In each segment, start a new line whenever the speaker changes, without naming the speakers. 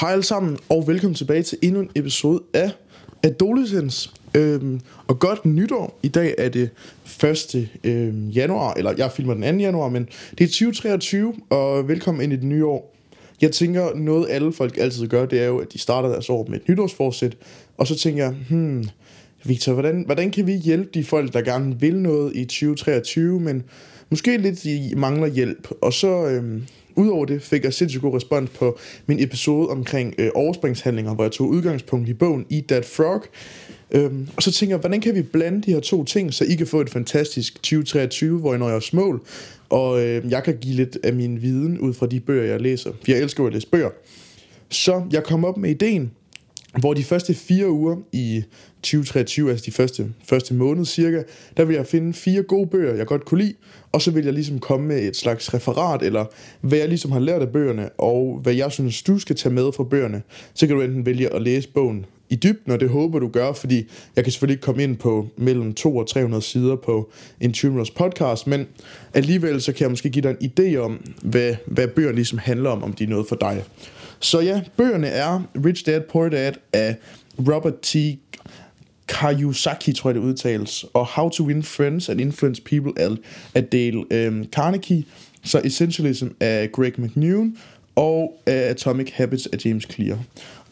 Hej alle sammen, og velkommen tilbage til endnu en episode af Adolescence. Øhm, og godt nytår. I dag er det 1. Øhm, januar, eller jeg filmer den 2. januar, men det er 2023, og velkommen ind i det nye år. Jeg tænker, noget alle folk altid gør, det er jo, at de starter deres år med et nytårsforsæt, og så tænker jeg, hmm, Victor, hvordan, hvordan kan vi hjælpe de folk, der gerne vil noget i 2023, men måske lidt de mangler hjælp. Og så, øhm, udover det, fik jeg sindssygt god respons på min episode omkring øh, overspringshandlinger, hvor jeg tog udgangspunkt i bogen Eat That Frog. Øhm, og så tænker jeg, hvordan kan vi blande de her to ting, så I kan få et fantastisk 2023, hvor I når jeres mål, og øh, jeg kan give lidt af min viden ud fra de bøger, jeg læser. For jeg elsker at læse bøger. Så jeg kom op med ideen, hvor de første fire uger i 2023, altså de første, første måned cirka, der vil jeg finde fire gode bøger, jeg godt kunne lide, og så vil jeg ligesom komme med et slags referat, eller hvad jeg ligesom har lært af bøgerne, og hvad jeg synes, du skal tage med fra bøgerne. Så kan du enten vælge at læse bogen i dybden, og det håber du gør, fordi jeg kan selvfølgelig ikke komme ind på mellem 2 og 300 sider på en 20 podcast, men alligevel så kan jeg måske give dig en idé om, hvad, hvad bøgerne ligesom handler om, om de er noget for dig. Så ja, bøgerne er Rich Dad Poor Dad af Robert T. Kiyosaki, tror jeg det udtales, og How to Win Friends and Influence People af, af Dale øhm, Carnegie, så Essentialism af Greg McNewn, og uh, Atomic Habits af James Clear.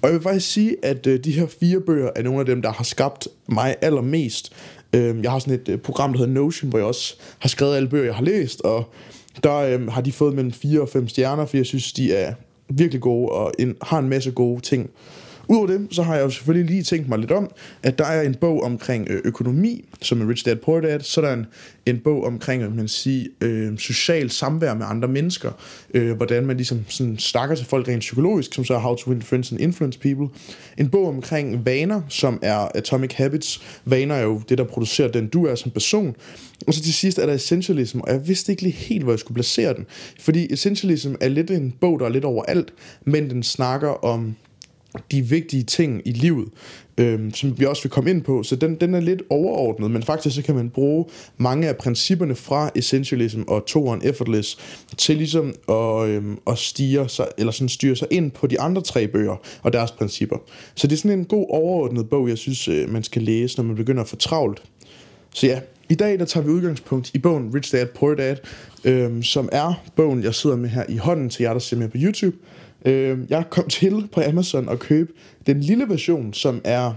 Og jeg vil faktisk sige, at uh, de her fire bøger er nogle af dem, der har skabt mig allermest. Uh, jeg har sådan et uh, program, der hedder Notion, hvor jeg også har skrevet alle bøger, jeg har læst, og der uh, har de fået mellem 4 og 5 stjerner, for jeg synes, de er virkelig gode og en, har en masse gode ting. Udover det, så har jeg jo selvfølgelig lige tænkt mig lidt om, at der er en bog omkring øh, økonomi, som er Rich Dad Poor Dad. Så er der en, en bog omkring, man sige, øh, social samvær med andre mennesker. Øh, hvordan man ligesom sådan snakker til folk rent psykologisk, som så er How to Win Friends and Influence People. En bog omkring vaner, som er Atomic Habits. Vaner er jo det, der producerer den, du er som person. Og så til sidst er der Essentialism, og jeg vidste ikke lige helt, hvor jeg skulle placere den. Fordi Essentialism er lidt en bog, der er lidt overalt, men den snakker om de vigtige ting i livet, øhm, som vi også vil komme ind på. Så den, den er lidt overordnet, men faktisk så kan man bruge mange af principperne fra Essentialism og toeren Effortless til ligesom at, øhm, at stige sig, eller sådan styre sig ind på de andre tre bøger og deres principper. Så det er sådan en god overordnet bog, jeg synes, øh, man skal læse, når man begynder at få travlt. Så ja, i dag der tager vi udgangspunkt i bogen Rich Dad Poor Dad, øhm, som er bogen, jeg sidder med her i hånden til jer, der ser med på YouTube. Øh, jeg kom til på Amazon og købe den lille version, som er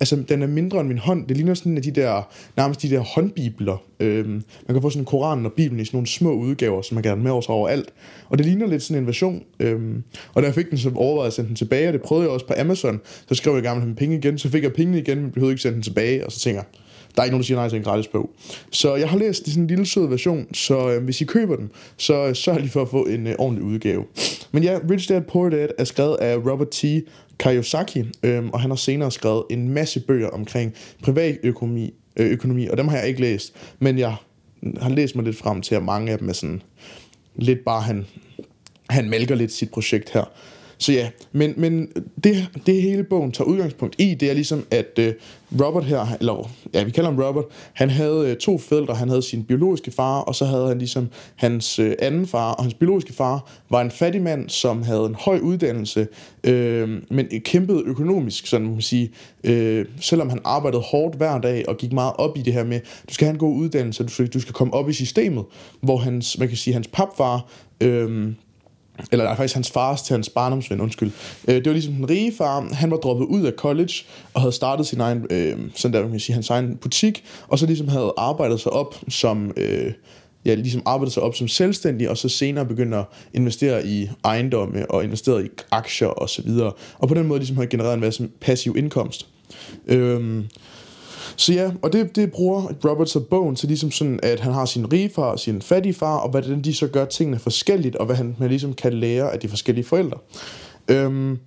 Altså, den er mindre end min hånd. Det ligner sådan en af de der, nærmest de der håndbibler. Øhm, man kan få sådan en koran og bibelen i sådan nogle små udgaver, som man kan have med over alt. Og det ligner lidt sådan en version. Øhm, og da jeg fik den, så overvejede at sende den tilbage, og det prøvede jeg også på Amazon. Så skrev jeg gerne med penge igen, så fik jeg pengene igen, men behøvede ikke sende den tilbage. Og så tænker jeg, der er ikke nogen, der siger nej til en gratis bog. Så jeg har læst sådan en lille sød version, så øh, hvis I køber den, så øh, sørg lige for at få en øh, ordentlig udgave. Men ja, Rich Dad Poor Dad er skrevet af Robert T. Kiyosaki, øh, og han har senere skrevet en masse bøger omkring privatøkonomi, øh, økonomi, og dem har jeg ikke læst, men jeg har læst mig lidt frem til, at mange af dem er sådan lidt bare, han, han mælker lidt sit projekt her. Så ja, men, men det, det hele bogen tager udgangspunkt i, det er ligesom, at øh, Robert her, eller ja, vi kalder ham Robert, han havde øh, to forældre. Han havde sin biologiske far, og så havde han ligesom hans øh, anden far, og hans biologiske far var en fattig mand, som havde en høj uddannelse, øh, men kæmpede økonomisk, sådan man sige. Øh, selvom han arbejdede hårdt hver dag og gik meget op i det her med, du skal have en god uddannelse, du skal, du skal komme op i systemet, hvor hans, man kan sige, hans papfar, øh, eller nej, faktisk hans fars til hans barndomsven, undskyld. Øh, det var ligesom den rige far, han var droppet ud af college, og havde startet sin egen, øh, sådan der, man kan sige, hans egen butik, og så ligesom havde arbejdet sig op som, øh, ja, ligesom arbejdet sig op som selvstændig, og så senere begyndte at investere i ejendomme, og investere i aktier og så videre, og på den måde ligesom havde genereret en masse passiv indkomst. Øh, så ja, og det, det bruger Robert så bogen til ligesom sådan, at han har sin rige far og sin fattige far, og hvordan de så gør tingene forskelligt, og hvad han man ligesom kan lære af de forskellige forældre. Øhm,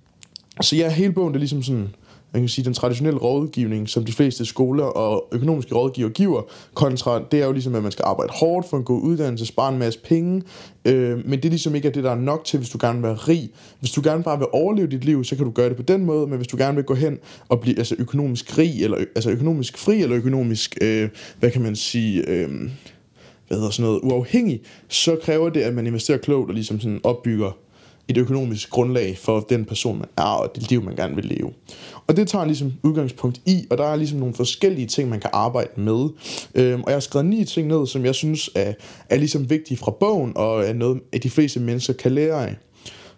så ja, hele bogen det er ligesom sådan man kan sige, den traditionelle rådgivning, som de fleste skoler og økonomiske rådgiver giver, kontra, det er jo ligesom, at man skal arbejde hårdt for en god uddannelse, spare en masse penge, øh, men det er ligesom ikke det, der er nok til, hvis du gerne vil være rig. Hvis du gerne bare vil overleve dit liv, så kan du gøre det på den måde, men hvis du gerne vil gå hen og blive altså, økonomisk rig, eller altså økonomisk fri, eller økonomisk, øh, hvad kan man sige, øh, hvad hedder sådan noget, uafhængig, så kræver det, at man investerer klogt og ligesom sådan opbygger et økonomisk grundlag for den person, man er, og det liv, man gerne vil leve. Og det tager ligesom udgangspunkt i, og der er ligesom nogle forskellige ting, man kan arbejde med. Øhm, og jeg har skrevet ni ting ned, som jeg synes er, er ligesom vigtige fra bogen, og er noget, at de fleste mennesker kan lære af.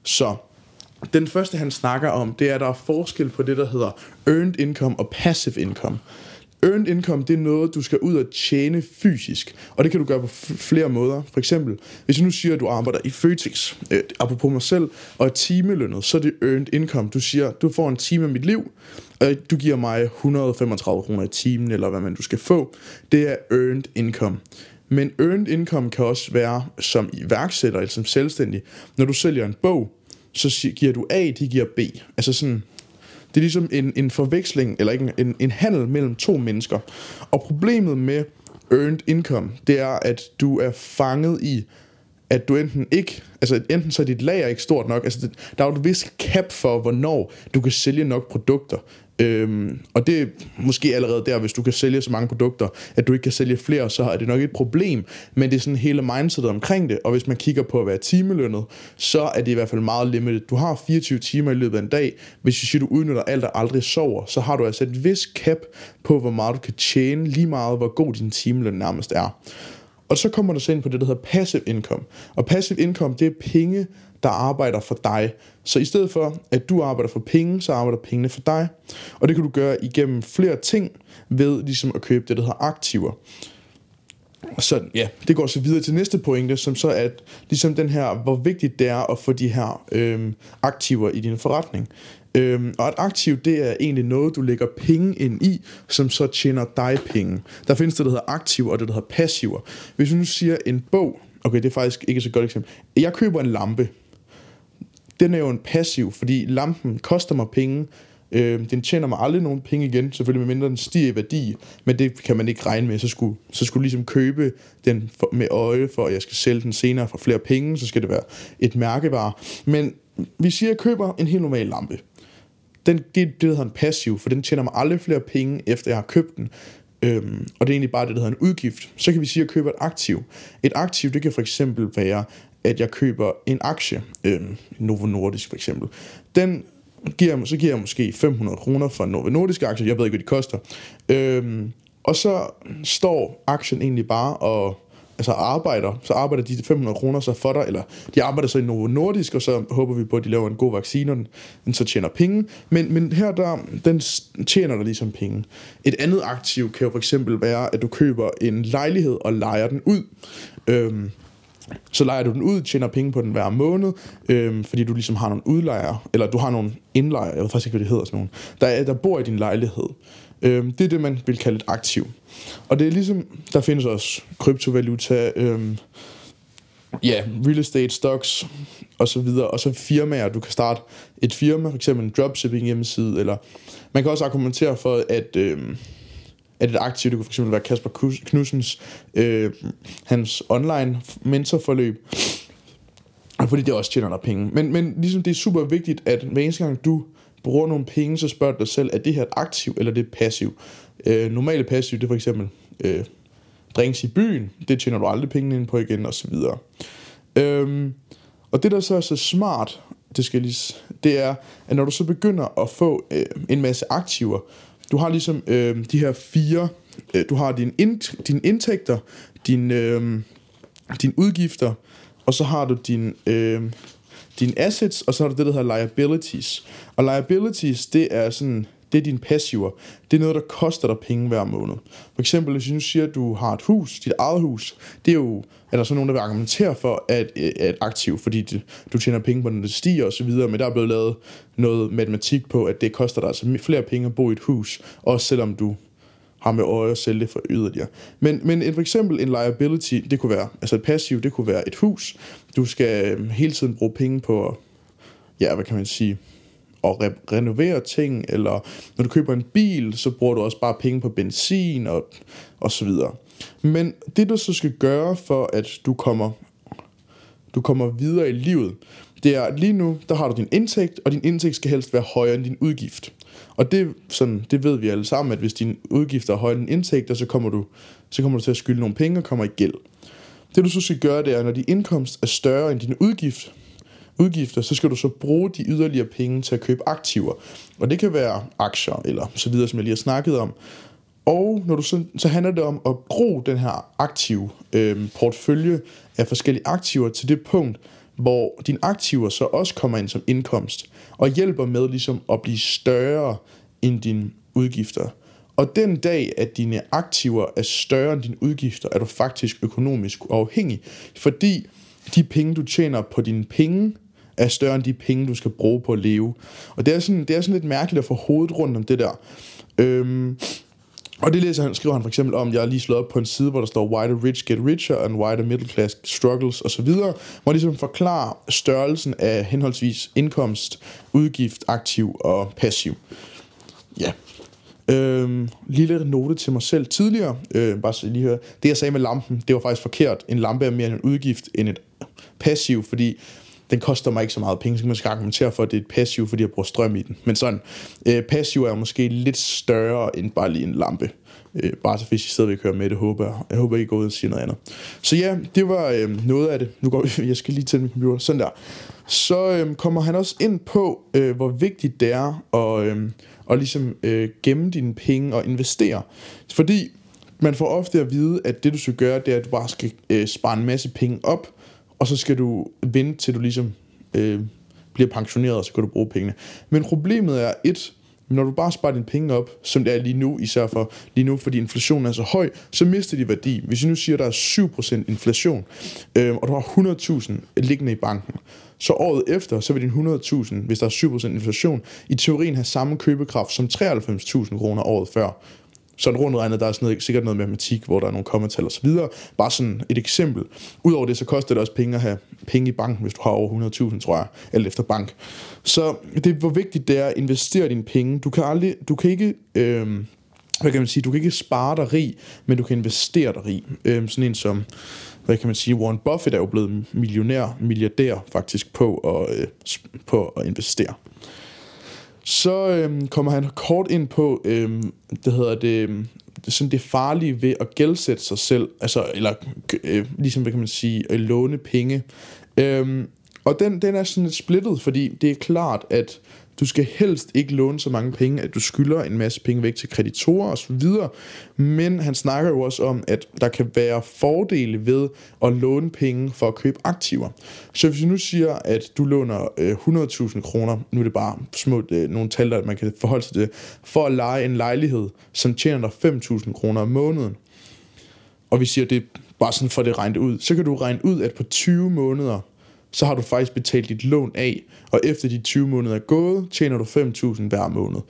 Så den første, han snakker om, det er, at der er forskel på det, der hedder earned income og passive income. Earned income, det er noget, du skal ud og tjene fysisk. Og det kan du gøre på flere måder. For eksempel, hvis du nu siger, at du arbejder i Føtex, øh, apropos mig selv, og er timelønnet, så er det earned income. Du siger, du får en time af mit liv, og du giver mig 135 kroner i timen, eller hvad man du skal få. Det er earned income. Men earned income kan også være som iværksætter eller som selvstændig. Når du sælger en bog, så giver du A, de giver B. Altså sådan, det er ligesom en, en forveksling, eller ikke en, en handel mellem to mennesker. Og problemet med earned income, det er, at du er fanget i, at du enten ikke, altså enten så er dit lager ikke stort nok, altså der er jo et vis cap for, hvornår du kan sælge nok produkter. Øhm, og det er måske allerede der, hvis du kan sælge så mange produkter, at du ikke kan sælge flere, så er det nok et problem. Men det er sådan hele mindsetet omkring det. Og hvis man kigger på at være timelønnet, så er det i hvert fald meget limited. Du har 24 timer i løbet af en dag. Hvis du siger, du udnytter alt og aldrig sover, så har du altså et vis cap på, hvor meget du kan tjene, lige meget hvor god din timeløn nærmest er. Og så kommer der så ind på det, der hedder passive income. Og passive income, det er penge, der arbejder for dig. Så i stedet for, at du arbejder for penge, så arbejder pengene for dig. Og det kan du gøre igennem flere ting ved ligesom at købe det, der hedder aktiver. Sådan, ja, det går så videre til næste pointe, som så er ligesom den her, hvor vigtigt det er at få de her øhm, aktiver i din forretning. Øhm, og et aktiv, det er egentlig noget, du lægger penge ind i, som så tjener dig penge. Der findes det, der hedder aktiver, og det, der hedder passiver. Hvis du nu siger en bog, okay, det er faktisk ikke så godt eksempel. Jeg køber en lampe. Den er jo en passiv, fordi lampen koster mig penge, Øh, den tjener mig aldrig nogen penge igen, selvfølgelig medmindre den stiger i værdi, men det kan man ikke regne med. Så skulle, så skulle ligesom købe den for, med øje, for at jeg skal sælge den senere for flere penge, så skal det være et mærkevare. Men vi siger, at jeg køber en helt normal lampe. Den, det, det hedder en passiv, for den tjener mig aldrig flere penge, efter jeg har købt den. Øhm, og det er egentlig bare det, der hedder en udgift. Så kan vi sige, at jeg køber et aktiv. Et aktiv, det kan for eksempel være, at jeg køber en aktie, øhm, Novo Nordisk for eksempel. Den giver, så giver jeg måske 500 kroner for en Novo Nordisk aktie, jeg ved ikke, hvad de koster. Øhm, og så står aktien egentlig bare og altså arbejder, så arbejder de 500 kroner så for dig, eller de arbejder så i Novo Nordisk, og så håber vi på, at de laver en god vaccine, og den så tjener penge. Men, men her, der, den tjener der ligesom penge. Et andet aktiv kan jo for eksempel være, at du køber en lejlighed og lejer den ud. Øhm, så lejer du den ud, tjener penge på den hver måned, øhm, fordi du ligesom har nogle udlejere, eller du har nogle indlejere, jeg ved faktisk ikke, hvad det hedder sådan nogle, der, der bor i din lejlighed. Øhm, det er det, man vil kalde et aktiv. Og det er ligesom, der findes også kryptovaluta, øhm, ja, real estate, stocks og så videre, og så firmaer, du kan starte et firma, for eksempel en dropshipping hjemmeside, eller man kan også argumentere for, at, øhm, at et aktiv, det kunne fx være Kasper Knudsens, øh, hans online mentorforløb, fordi det også tjener dig penge. Men, men ligesom det er super vigtigt, at hver eneste gang du bruger nogle penge, så spørg dig selv, er det her et aktiv, eller det øh, er passiv? Øh, normale passiv, det er for eksempel øh, drinks i byen, det tjener du aldrig penge ind på igen, og så videre. Øhm, og det der så er så smart, det, skal lige, det er, at når du så begynder at få øh, en masse aktiver, du har ligesom øh, de her fire, øh, du har din ind, dine indtægter, din, øh, dine udgifter, og så har du din, øh, dine assets, og så har du det, der hedder liabilities. Og liabilities, det er sådan, det er dine passiver. Det er noget, der koster dig penge hver måned. For eksempel, hvis du siger, at du har et hus, dit eget hus, det er jo, er der så nogen, der vil argumentere for, at, øh, at aktiv, fordi det, du tjener penge på, når det stiger osv., men der er blevet lavet noget matematik på, at det koster dig altså flere penge at bo i et hus, også selvom du har med øje at sælge det for yderligere. Men, men en, for eksempel en liability, det kunne være, altså et passiv, det kunne være et hus. Du skal øh, hele tiden bruge penge på, ja, hvad kan man sige, at re- renovere ting, eller når du køber en bil, så bruger du også bare penge på benzin og, og så videre. Men det du så skal gøre for at du kommer du kommer videre i livet, det er, at lige nu, der har du din indtægt, og din indtægt skal helst være højere end din udgift. Og det, sådan, det ved vi alle sammen, at hvis din udgifter er højere end indtægter, så kommer, du, så kommer du til at skylde nogle penge og kommer i gæld. Det du så skal gøre, det er, når din indkomst er større end din udgift, udgifter, så skal du så bruge de yderligere penge til at købe aktiver. Og det kan være aktier eller så videre, som jeg lige har snakket om. Og når du så, så handler det om at gro den her aktiv øh, portefølje af forskellige aktiver til det punkt, hvor dine aktiver så også kommer ind som indkomst, og hjælper med ligesom at blive større end dine udgifter. Og den dag, at dine aktiver er større end dine udgifter, er du faktisk økonomisk afhængig, fordi de penge, du tjener på dine penge, er større end de penge, du skal bruge på at leve. Og det er sådan, det er sådan lidt mærkeligt at få hovedet rundt om det der. Øhm, og det læser han, skriver han for eksempel om, jeg har lige slået op på en side, hvor der står Why the rich get richer and why the middle class struggles osv., hvor han ligesom forklarer størrelsen af henholdsvis indkomst, udgift, aktiv og passiv. Ja. Øhm, lille note til mig selv tidligere, øh, bare så lige høre. Det jeg sagde med lampen, det var faktisk forkert. En lampe er mere en udgift end et passiv, fordi den koster mig ikke så meget penge, så man skal argumentere for, at det er et passiv, fordi jeg bruger strøm i den. Men sådan, øh, passiv er måske lidt større end bare lige en lampe. Øh, bare så hvis I sidder og hører med det, håber jeg. Jeg håber, I går ud og siger noget andet. Så ja, det var øh, noget af det. Nu går vi, jeg skal lige til min computer. Sådan der. Så øh, kommer han også ind på, øh, hvor vigtigt det er at, øh, at ligesom, øh, gemme dine penge og investere. Fordi man får ofte at vide, at det du skal gøre, det er, at du bare skal øh, spare en masse penge op, og så skal du vente til du ligesom øh, bliver pensioneret, og så kan du bruge pengene. Men problemet er et, når du bare sparer dine penge op, som det er lige nu, især for lige nu, fordi inflationen er så høj, så mister de værdi. Hvis jeg nu siger, at der er 7% inflation, øh, og du har 100.000 liggende i banken, så året efter, så vil din 100.000, hvis der er 7% inflation, i teorien have samme købekraft som 93.000 kroner året før sådan rundt regnet, der er sådan noget, sikkert noget matematik, hvor der er nogle kommatal og så videre. Bare sådan et eksempel. Udover det, så koster det også penge at have penge i banken, hvis du har over 100.000, tror jeg, alt efter bank. Så det hvor vigtigt det er at investere dine penge. Du kan aldrig, du kan ikke, øh, hvad kan man sige, du kan ikke spare dig rig, men du kan investere dig rig. Øh, sådan en som, hvad kan man sige, Warren Buffett er jo blevet millionær, milliardær faktisk på at, øh, på at investere. Så øhm, kommer han kort ind på, øhm, det hedder det, øhm, det, sådan det farlige ved at gældsætte sig selv, altså, eller øh, ligesom, hvad kan man sige, at låne penge. Øhm, og den, den er sådan lidt splittet, fordi det er klart, at du skal helst ikke låne så mange penge, at du skylder en masse penge væk til kreditorer osv. Men han snakker jo også om, at der kan være fordele ved at låne penge for at købe aktiver. Så hvis du nu siger, at du låner øh, 100.000 kroner, nu er det bare små øh, nogle tal, der man kan forholde sig til, for at lege en lejlighed, som tjener dig 5.000 kroner om måneden, og vi siger, at det er bare sådan for det regnet ud, så kan du regne ud, at på 20 måneder, så har du faktisk betalt dit lån af, og efter de 20 måneder er gået, tjener du 5.000 hver måned.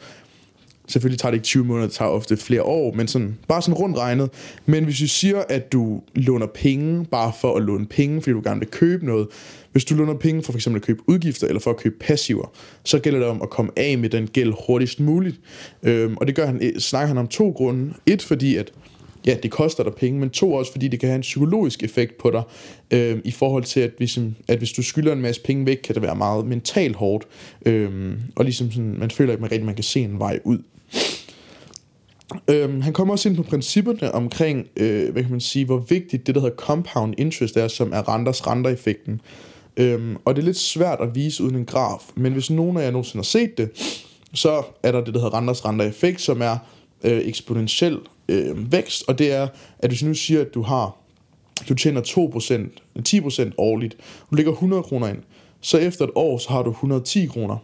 Selvfølgelig tager det ikke 20 måneder, det tager ofte flere år, men sådan, bare sådan rundt regnet. Men hvis du siger, at du låner penge bare for at låne penge, fordi du gerne vil købe noget, hvis du låner penge for f.eks. at købe udgifter eller for at købe passiver, så gælder det om at komme af med den gæld hurtigst muligt. Øhm, og det gør han, snakker han om to grunde. Et, fordi at ja, det koster dig penge, men to også, fordi det kan have en psykologisk effekt på dig, øh, i forhold til, at hvis, at hvis du skylder en masse penge væk, kan det være meget mentalt hårdt, øh, og ligesom sådan, man føler ikke, man rigtig man kan se en vej ud. Øhm, han kommer også ind på principperne omkring, øh, hvad kan man sige, hvor vigtigt det, der hedder compound interest er, som er renters rentereffekten. Øhm, og det er lidt svært at vise uden en graf, men hvis nogen af jer nogensinde har set det, så er der det, der hedder renters rentereffekt, som er øh, eksponentiel øh, vækst, og det er, at hvis du nu siger, at du har, du tjener 2%, 10% årligt, du lægger 100 kroner ind, så efter et år, så har du 110 kroner.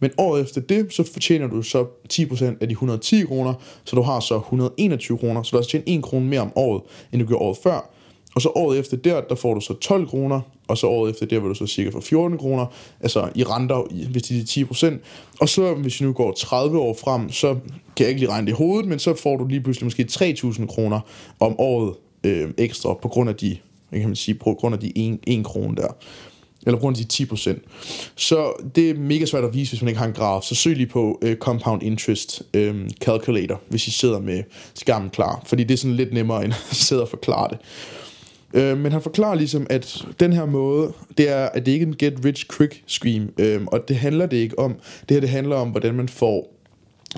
Men året efter det, så fortjener du så 10% af de 110 kroner, så du har så 121 kroner, så du har altså tjent 1 krone mere om året, end du gjorde året før. Og så året efter der, der får du så 12 kroner, og så året efter der vil du så cirka få 14 kroner, altså i renter, hvis det er 10 procent. Og så hvis du nu går 30 år frem, så kan jeg ikke lige regne det i hovedet, men så får du lige pludselig måske 3.000 kroner om året øh, ekstra på grund af de, kan man sige, på grund af de 1, 1 krone der eller på grund af de 10%. Så det er mega svært at vise, hvis man ikke har en graf. Så søg lige på øh, Compound Interest øh, Calculator, hvis I sidder med skærmen klar. Fordi det er sådan lidt nemmere, end at sidde og forklare det. Øh, men han forklarer ligesom, at den her måde, det er, at det ikke er en get rich quick scheme, øh, og det handler det ikke om. Det her, det handler om, hvordan man får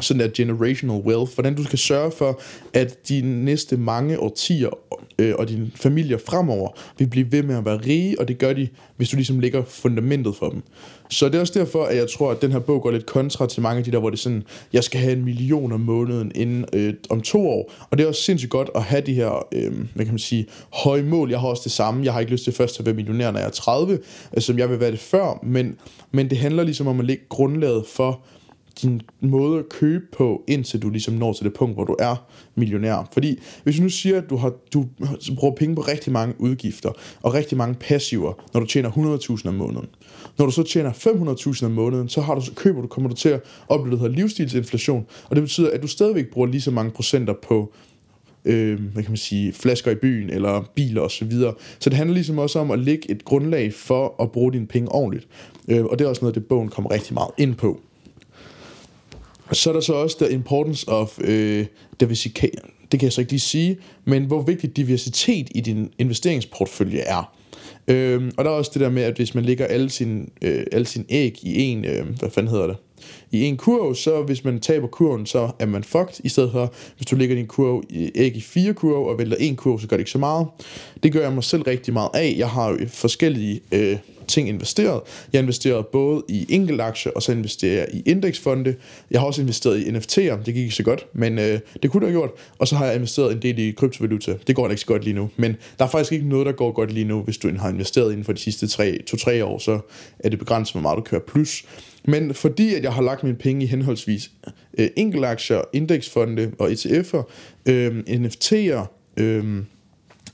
sådan der generational wealth, hvordan du skal sørge for, at de næste mange årtier øh, og din familie fremover vil blive ved med at være rige, og det gør de, hvis du ligesom lægger fundamentet for dem. Så det er også derfor, at jeg tror, at den her bog går lidt kontra til mange af de der, hvor det er sådan, jeg skal have en million om måneden inden øh, om to år. Og det er også sindssygt godt at have de her, øh, hvad kan man sige, høje mål. Jeg har også det samme. Jeg har ikke lyst til først at være millionær, når jeg er 30, øh, som jeg vil være det før, men, men det handler ligesom om at lægge grundlaget for, din måde at købe på, indtil du ligesom når til det punkt, hvor du er millionær. Fordi hvis du nu siger, at du, har, du bruger penge på rigtig mange udgifter, og rigtig mange passiver, når du tjener 100.000 om måneden. Når du så tjener 500.000 om måneden, så har du, så køber du, kommer du til at opleve, det her livsstilsinflation, og det betyder, at du stadigvæk bruger lige så mange procenter på øh, hvad kan man sige, flasker i byen, eller biler osv. Så, videre. så det handler ligesom også om at lægge et grundlag for at bruge dine penge ordentligt. Øh, og det er også noget, det bogen kommer rigtig meget ind på. Så er der så også the importance of øh, diversitet. Det kan jeg så ikke lige sige, men hvor vigtig diversitet i din investeringsportefølje er. Øhm, og der er også det der med, at hvis man lægger alle sine, øh, alle sin æg i en, øh, hvad fanden hedder det, i en kurv, så hvis man taber kurven, så er man fucked, i stedet for, hvis du lægger din kurv i, æg i fire kurve og vælter en kurv, så gør det ikke så meget. Det gør jeg mig selv rigtig meget af. Jeg har jo forskellige øh, ting investeret. Jeg investerer både i enkeltaktier, og så investerer jeg i indeksfonde. Jeg har også investeret i NFT'er. Det gik ikke så godt, men øh, det kunne jeg have gjort. Og så har jeg investeret en del i kryptovaluta. Det går ikke så godt lige nu. Men der er faktisk ikke noget, der går godt lige nu. Hvis du har investeret inden for de sidste 2-3 år, så er det begrænset, hvor meget du kører plus. Men fordi at jeg har lagt mine penge i henholdsvis øh, enkeltaktier, indeksfonde og ETF'er, øh, NFT'er, øh,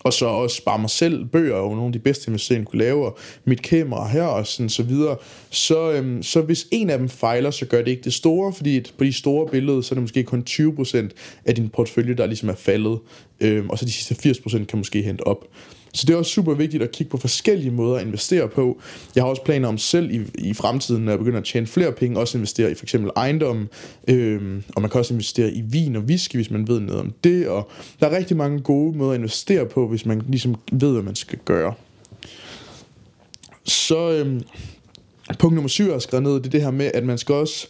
og så også spare mig selv bøger og nogle af de bedste investeringer, kunne lave, og mit kamera her og sådan så videre. Så, øhm, så hvis en af dem fejler, så gør det ikke det store, fordi på de store billeder, så er det måske kun 20% af din portefølje, der ligesom er faldet, øhm, og så de sidste 80% kan måske hente op. Så det er også super vigtigt at kigge på forskellige måder at investere på. Jeg har også planer om selv i, i fremtiden, når jeg begynder at tjene flere penge, også investere i for eksempel ejendom, øhm, og man kan også investere i vin og whisky, hvis man ved noget om det, og der er rigtig mange gode måder at investere på, hvis man ligesom ved, hvad man skal gøre. Så øhm, punkt nummer syv, jeg har skrevet ned, det er det her med, at man skal også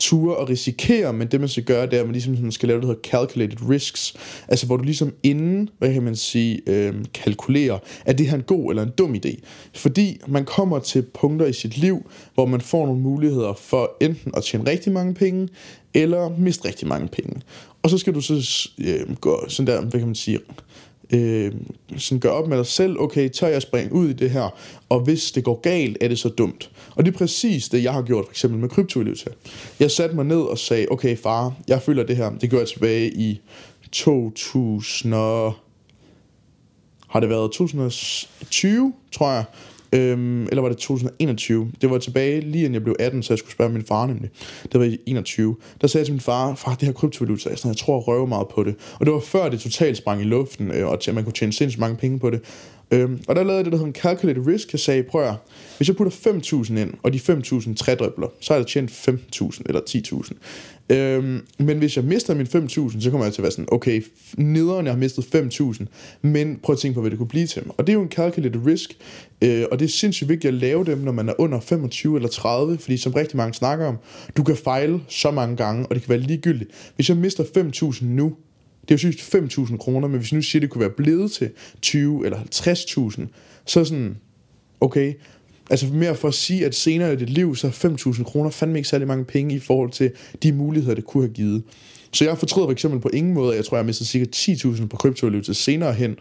ture og risikere, men det man skal gøre, det er, at man ligesom skal lave det, der hedder calculated risks, altså hvor du ligesom inden, hvad kan man sige, øh, kalkulerer, er det her en god eller en dum idé. Fordi man kommer til punkter i sit liv, hvor man får nogle muligheder for enten at tjene rigtig mange penge, eller miste rigtig mange penge. Og så skal du så øh, gå sådan der, hvad kan man sige, øh, sådan gør op med dig selv, okay, tør jeg springe ud i det her, og hvis det går galt, er det så dumt. Og det er præcis det, jeg har gjort for eksempel med kryptovaluta. Jeg satte mig ned og sagde, okay far, jeg føler det her, det gør jeg tilbage i 2000 har det været 2020, tror jeg, Øhm, eller var det 2021? Det var tilbage lige inden jeg blev 18, så jeg skulle spørge min far nemlig. Det var i 21. Der sagde jeg til min far, far, det her kryptovaluta, jeg, sådan, jeg tror, jeg røver meget på det. Og det var før det totalt sprang i luften, øh, og til, at man kunne tjene sindssygt mange penge på det. Øhm, og der lavede jeg det, der hedder en calculated risk. Jeg sagde, prøv at, hvis jeg putter 5.000 ind, og de 5.000 trædribler, så har jeg tjent 15.000 eller 10.000. Øhm, men hvis jeg mister min 5.000, så kommer jeg til at være sådan, okay, nederen, jeg har mistet 5.000, men prøv at tænke på, hvad det kunne blive til mig. Og det er jo en calculated risk, øh, og det er sindssygt vigtigt at lave dem, når man er under 25 eller 30, fordi som rigtig mange snakker om, du kan fejle så mange gange, og det kan være ligegyldigt. Hvis jeg mister 5.000 nu, det er jo sygt 5.000 kroner, men hvis nu siger, det kunne være blevet til 20 eller 50.000, så er sådan, okay, Altså mere for at sige, at senere i dit liv, så er 5.000 kroner fandme ikke særlig mange penge i forhold til de muligheder, det kunne have givet. Så jeg fortryder for eksempel på ingen måde, at jeg tror, jeg har mistet cirka 10.000 på kryptovaluta senere hen.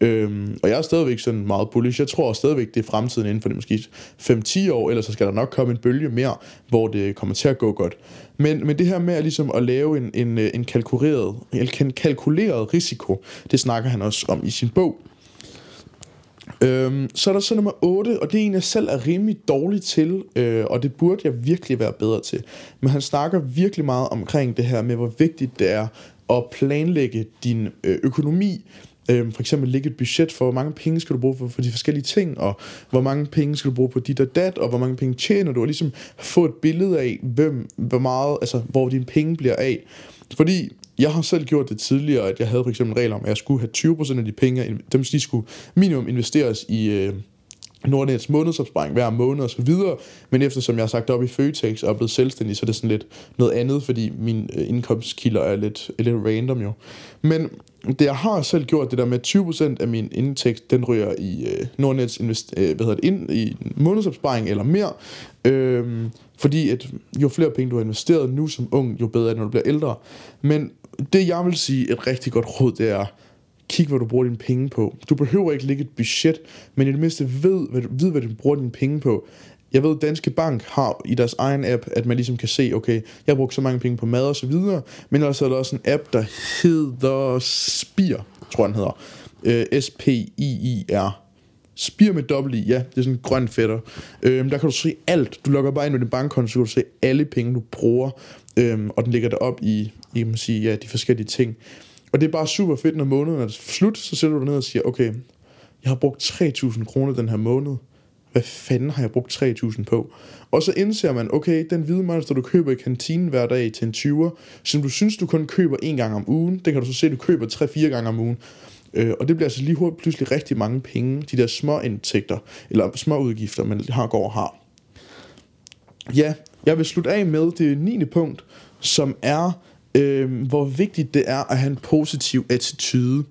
Øhm, og jeg er stadigvæk sådan meget bullish. Jeg tror stadigvæk, det er fremtiden inden for det måske 5-10 år, ellers så skal der nok komme en bølge mere, hvor det kommer til at gå godt. Men, men det her med at, ligesom at lave en, en, en, kalkuleret, en kalkuleret risiko, det snakker han også om i sin bog. Øhm, så er der så nummer 8, og det er en, jeg selv er rimelig dårlig til, øh, og det burde jeg virkelig være bedre til. Men han snakker virkelig meget omkring det her med, hvor vigtigt det er at planlægge din øh, økonomi, Øhm, for eksempel lægge et budget for, hvor mange penge skal du bruge for, for de forskellige ting, og hvor mange penge skal du bruge på dit og dat, og hvor mange penge tjener du, og ligesom få et billede af, hvem, hvor meget, altså, hvor dine penge bliver af. Fordi jeg har selv gjort det tidligere, at jeg havde for eksempel regler om, at jeg skulle have 20% af de penge, dem de skulle minimum investeres i, øh, Nordnets månedsopsparing hver måned og så videre, men eftersom jeg har sagt op i Føtex og er blevet selvstændig, så er det sådan lidt noget andet, fordi min øh, indkomstkilder er lidt, er lidt random jo. Men det jeg har selv gjort, det der med 20% af min indtægt, den ryger i øh, Nordnets invest, øh, hvad hedder det, ind, i månedsopsparing eller mere, øh, fordi at jo flere penge du har investeret nu som ung, jo bedre er det, når du bliver ældre. Men det jeg vil sige et rigtig godt råd, det er, kig, hvad du bruger dine penge på. Du behøver ikke lægge et budget, men i det mindste ved, hvad du, ved, hvad du bruger dine penge på. Jeg ved, Danske Bank har i deres egen app, at man ligesom kan se, okay, jeg har brugt så mange penge på mad og så videre, men også er der også en app, der hedder Spir, tror jeg den hedder. Øh, S-P-I-I-R. Spir med dobbelt i, ja, det er sådan en grøn fætter. Øhm, der kan du se alt. Du logger bare ind med din bankkonto, så kan du se alle penge, du bruger, øhm, og den ligger der op i, i man sige, ja, de forskellige ting. Og det er bare super fedt, når måneden er slut, så sætter du dig ned og siger, okay, jeg har brugt 3.000 kroner den her måned. Hvad fanden har jeg brugt 3.000 på? Og så indser man, okay, den hvide monster, du køber i kantinen hver dag til en 20'er, som du synes, du kun køber en gang om ugen, det kan du så se, du køber 3-4 gange om ugen. Øh, og det bliver altså lige hurtigt pludselig rigtig mange penge, de der små indtægter, eller små udgifter, man har går og har. Ja, jeg vil slutte af med det 9. punkt, som er øh, hvor vigtigt det er at have en positiv attitude.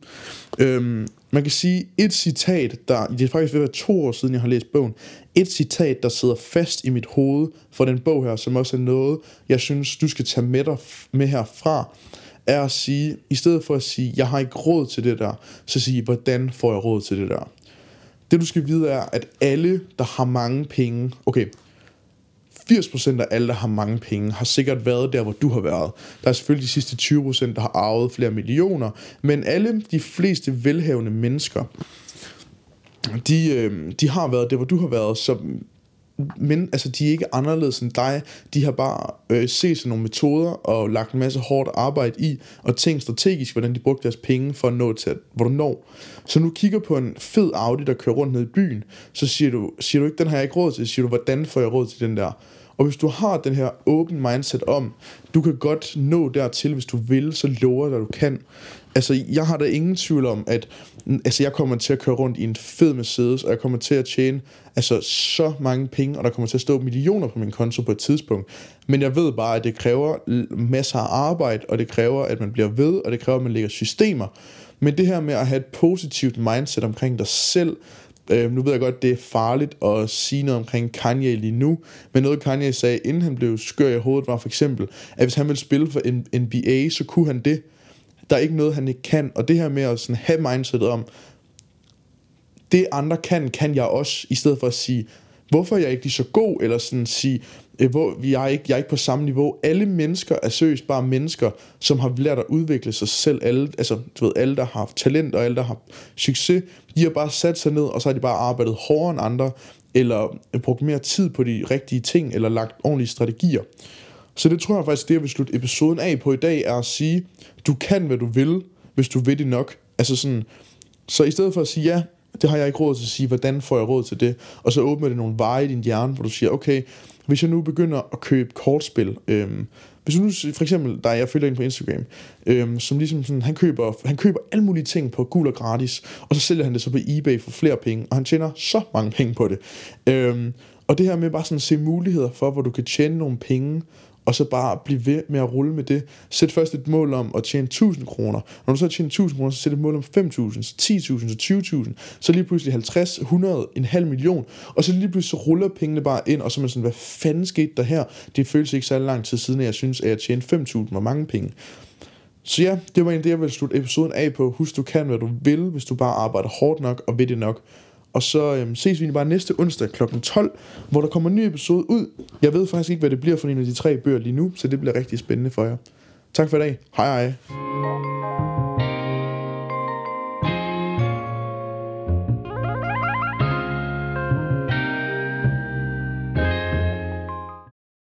Øh, man kan sige et citat, der, det er faktisk ved at være to år siden, jeg har læst bogen, et citat, der sidder fast i mit hoved for den bog her, som også er noget, jeg synes, du skal tage med dig med herfra, er at sige, i stedet for at sige, jeg har ikke råd til det der, så sige, hvordan får jeg råd til det der? Det du skal vide er, at alle, der har mange penge, okay, 80% af alle, der har mange penge, har sikkert været der, hvor du har været. Der er selvfølgelig de sidste 20%, der har arvet flere millioner, men alle de fleste velhavende mennesker, de, øh, de har været der, hvor du har været, så men altså, de er ikke anderledes end dig. De har bare øh, set sig nogle metoder og lagt en masse hårdt arbejde i, og tænkt strategisk, hvordan de brugte deres penge for at nå til, hvor du når. Så nu kigger på en fed Audi, der kører rundt ned i byen, så siger du, siger du ikke, den har jeg ikke råd til, siger du, hvordan får jeg råd til den der? Og hvis du har den her open mindset om, du kan godt nå dertil, hvis du vil, så lover jeg dig, du kan. Altså, jeg har da ingen tvivl om, at altså, jeg kommer til at køre rundt i en fed Mercedes, og jeg kommer til at tjene altså, så mange penge, og der kommer til at stå millioner på min konto på et tidspunkt. Men jeg ved bare, at det kræver masser af arbejde, og det kræver, at man bliver ved, og det kræver, at man lægger systemer. Men det her med at have et positivt mindset omkring dig selv, Øh, nu ved jeg godt, det er farligt at sige noget omkring Kanye lige nu, men noget Kanye sagde, inden han blev skør i hovedet, var for eksempel, at hvis han ville spille for NBA, så kunne han det. Der er ikke noget, han ikke kan, og det her med at sådan have mindsetet om, det andre kan, kan jeg også, i stedet for at sige, hvorfor er jeg ikke lige så god, eller sådan sige, øh, hvor jeg er, ikke, jeg er ikke på samme niveau. Alle mennesker er seriøst bare mennesker, som har lært at udvikle sig selv. Alle, altså, du ved, alle, der har talent, og alle, der har succes, de har bare sat sig ned, og så har de bare arbejdet hårdere end andre, eller brugt mere tid på de rigtige ting, eller lagt ordentlige strategier. Så det tror jeg faktisk, det jeg vil slutte episoden af på i dag, er at sige, du kan, hvad du vil, hvis du vil det nok. Altså sådan, så i stedet for at sige, ja, det har jeg ikke råd til at sige, hvordan får jeg råd til det? Og så åbner det nogle veje i din hjerne, hvor du siger, okay, hvis jeg nu begynder at købe kortspil, øhm, hvis du nu for eksempel, der jeg følger ind på Instagram, øhm, som ligesom sådan, han køber, han køber alle mulige ting på gul og gratis, og så sælger han det så på eBay for flere penge, og han tjener så mange penge på det. Øhm, og det her med bare sådan at se muligheder for, hvor du kan tjene nogle penge, og så bare blive ved med at rulle med det. Sæt først et mål om at tjene 1000 kroner. Når du så tjener 1000 kroner, så sæt et mål om 5000, 10.000, så 20.000, så lige pludselig 50, 100, en halv million, og så lige pludselig så ruller pengene bare ind, og så er man sådan, hvad fanden skete der her? Det føles ikke så lang tid siden, at jeg synes, at jeg tjente 5.000, var mange penge. Så ja, det var egentlig det, jeg ville slutte episoden af på. Husk, du kan, hvad du vil, hvis du bare arbejder hårdt nok og ved det nok. Og så øhm, ses vi bare næste onsdag kl. 12, hvor der kommer en ny episode ud. Jeg ved faktisk ikke, hvad det bliver for en af de tre bøger lige nu, så det bliver rigtig spændende for jer. Tak for i dag. Hej hej.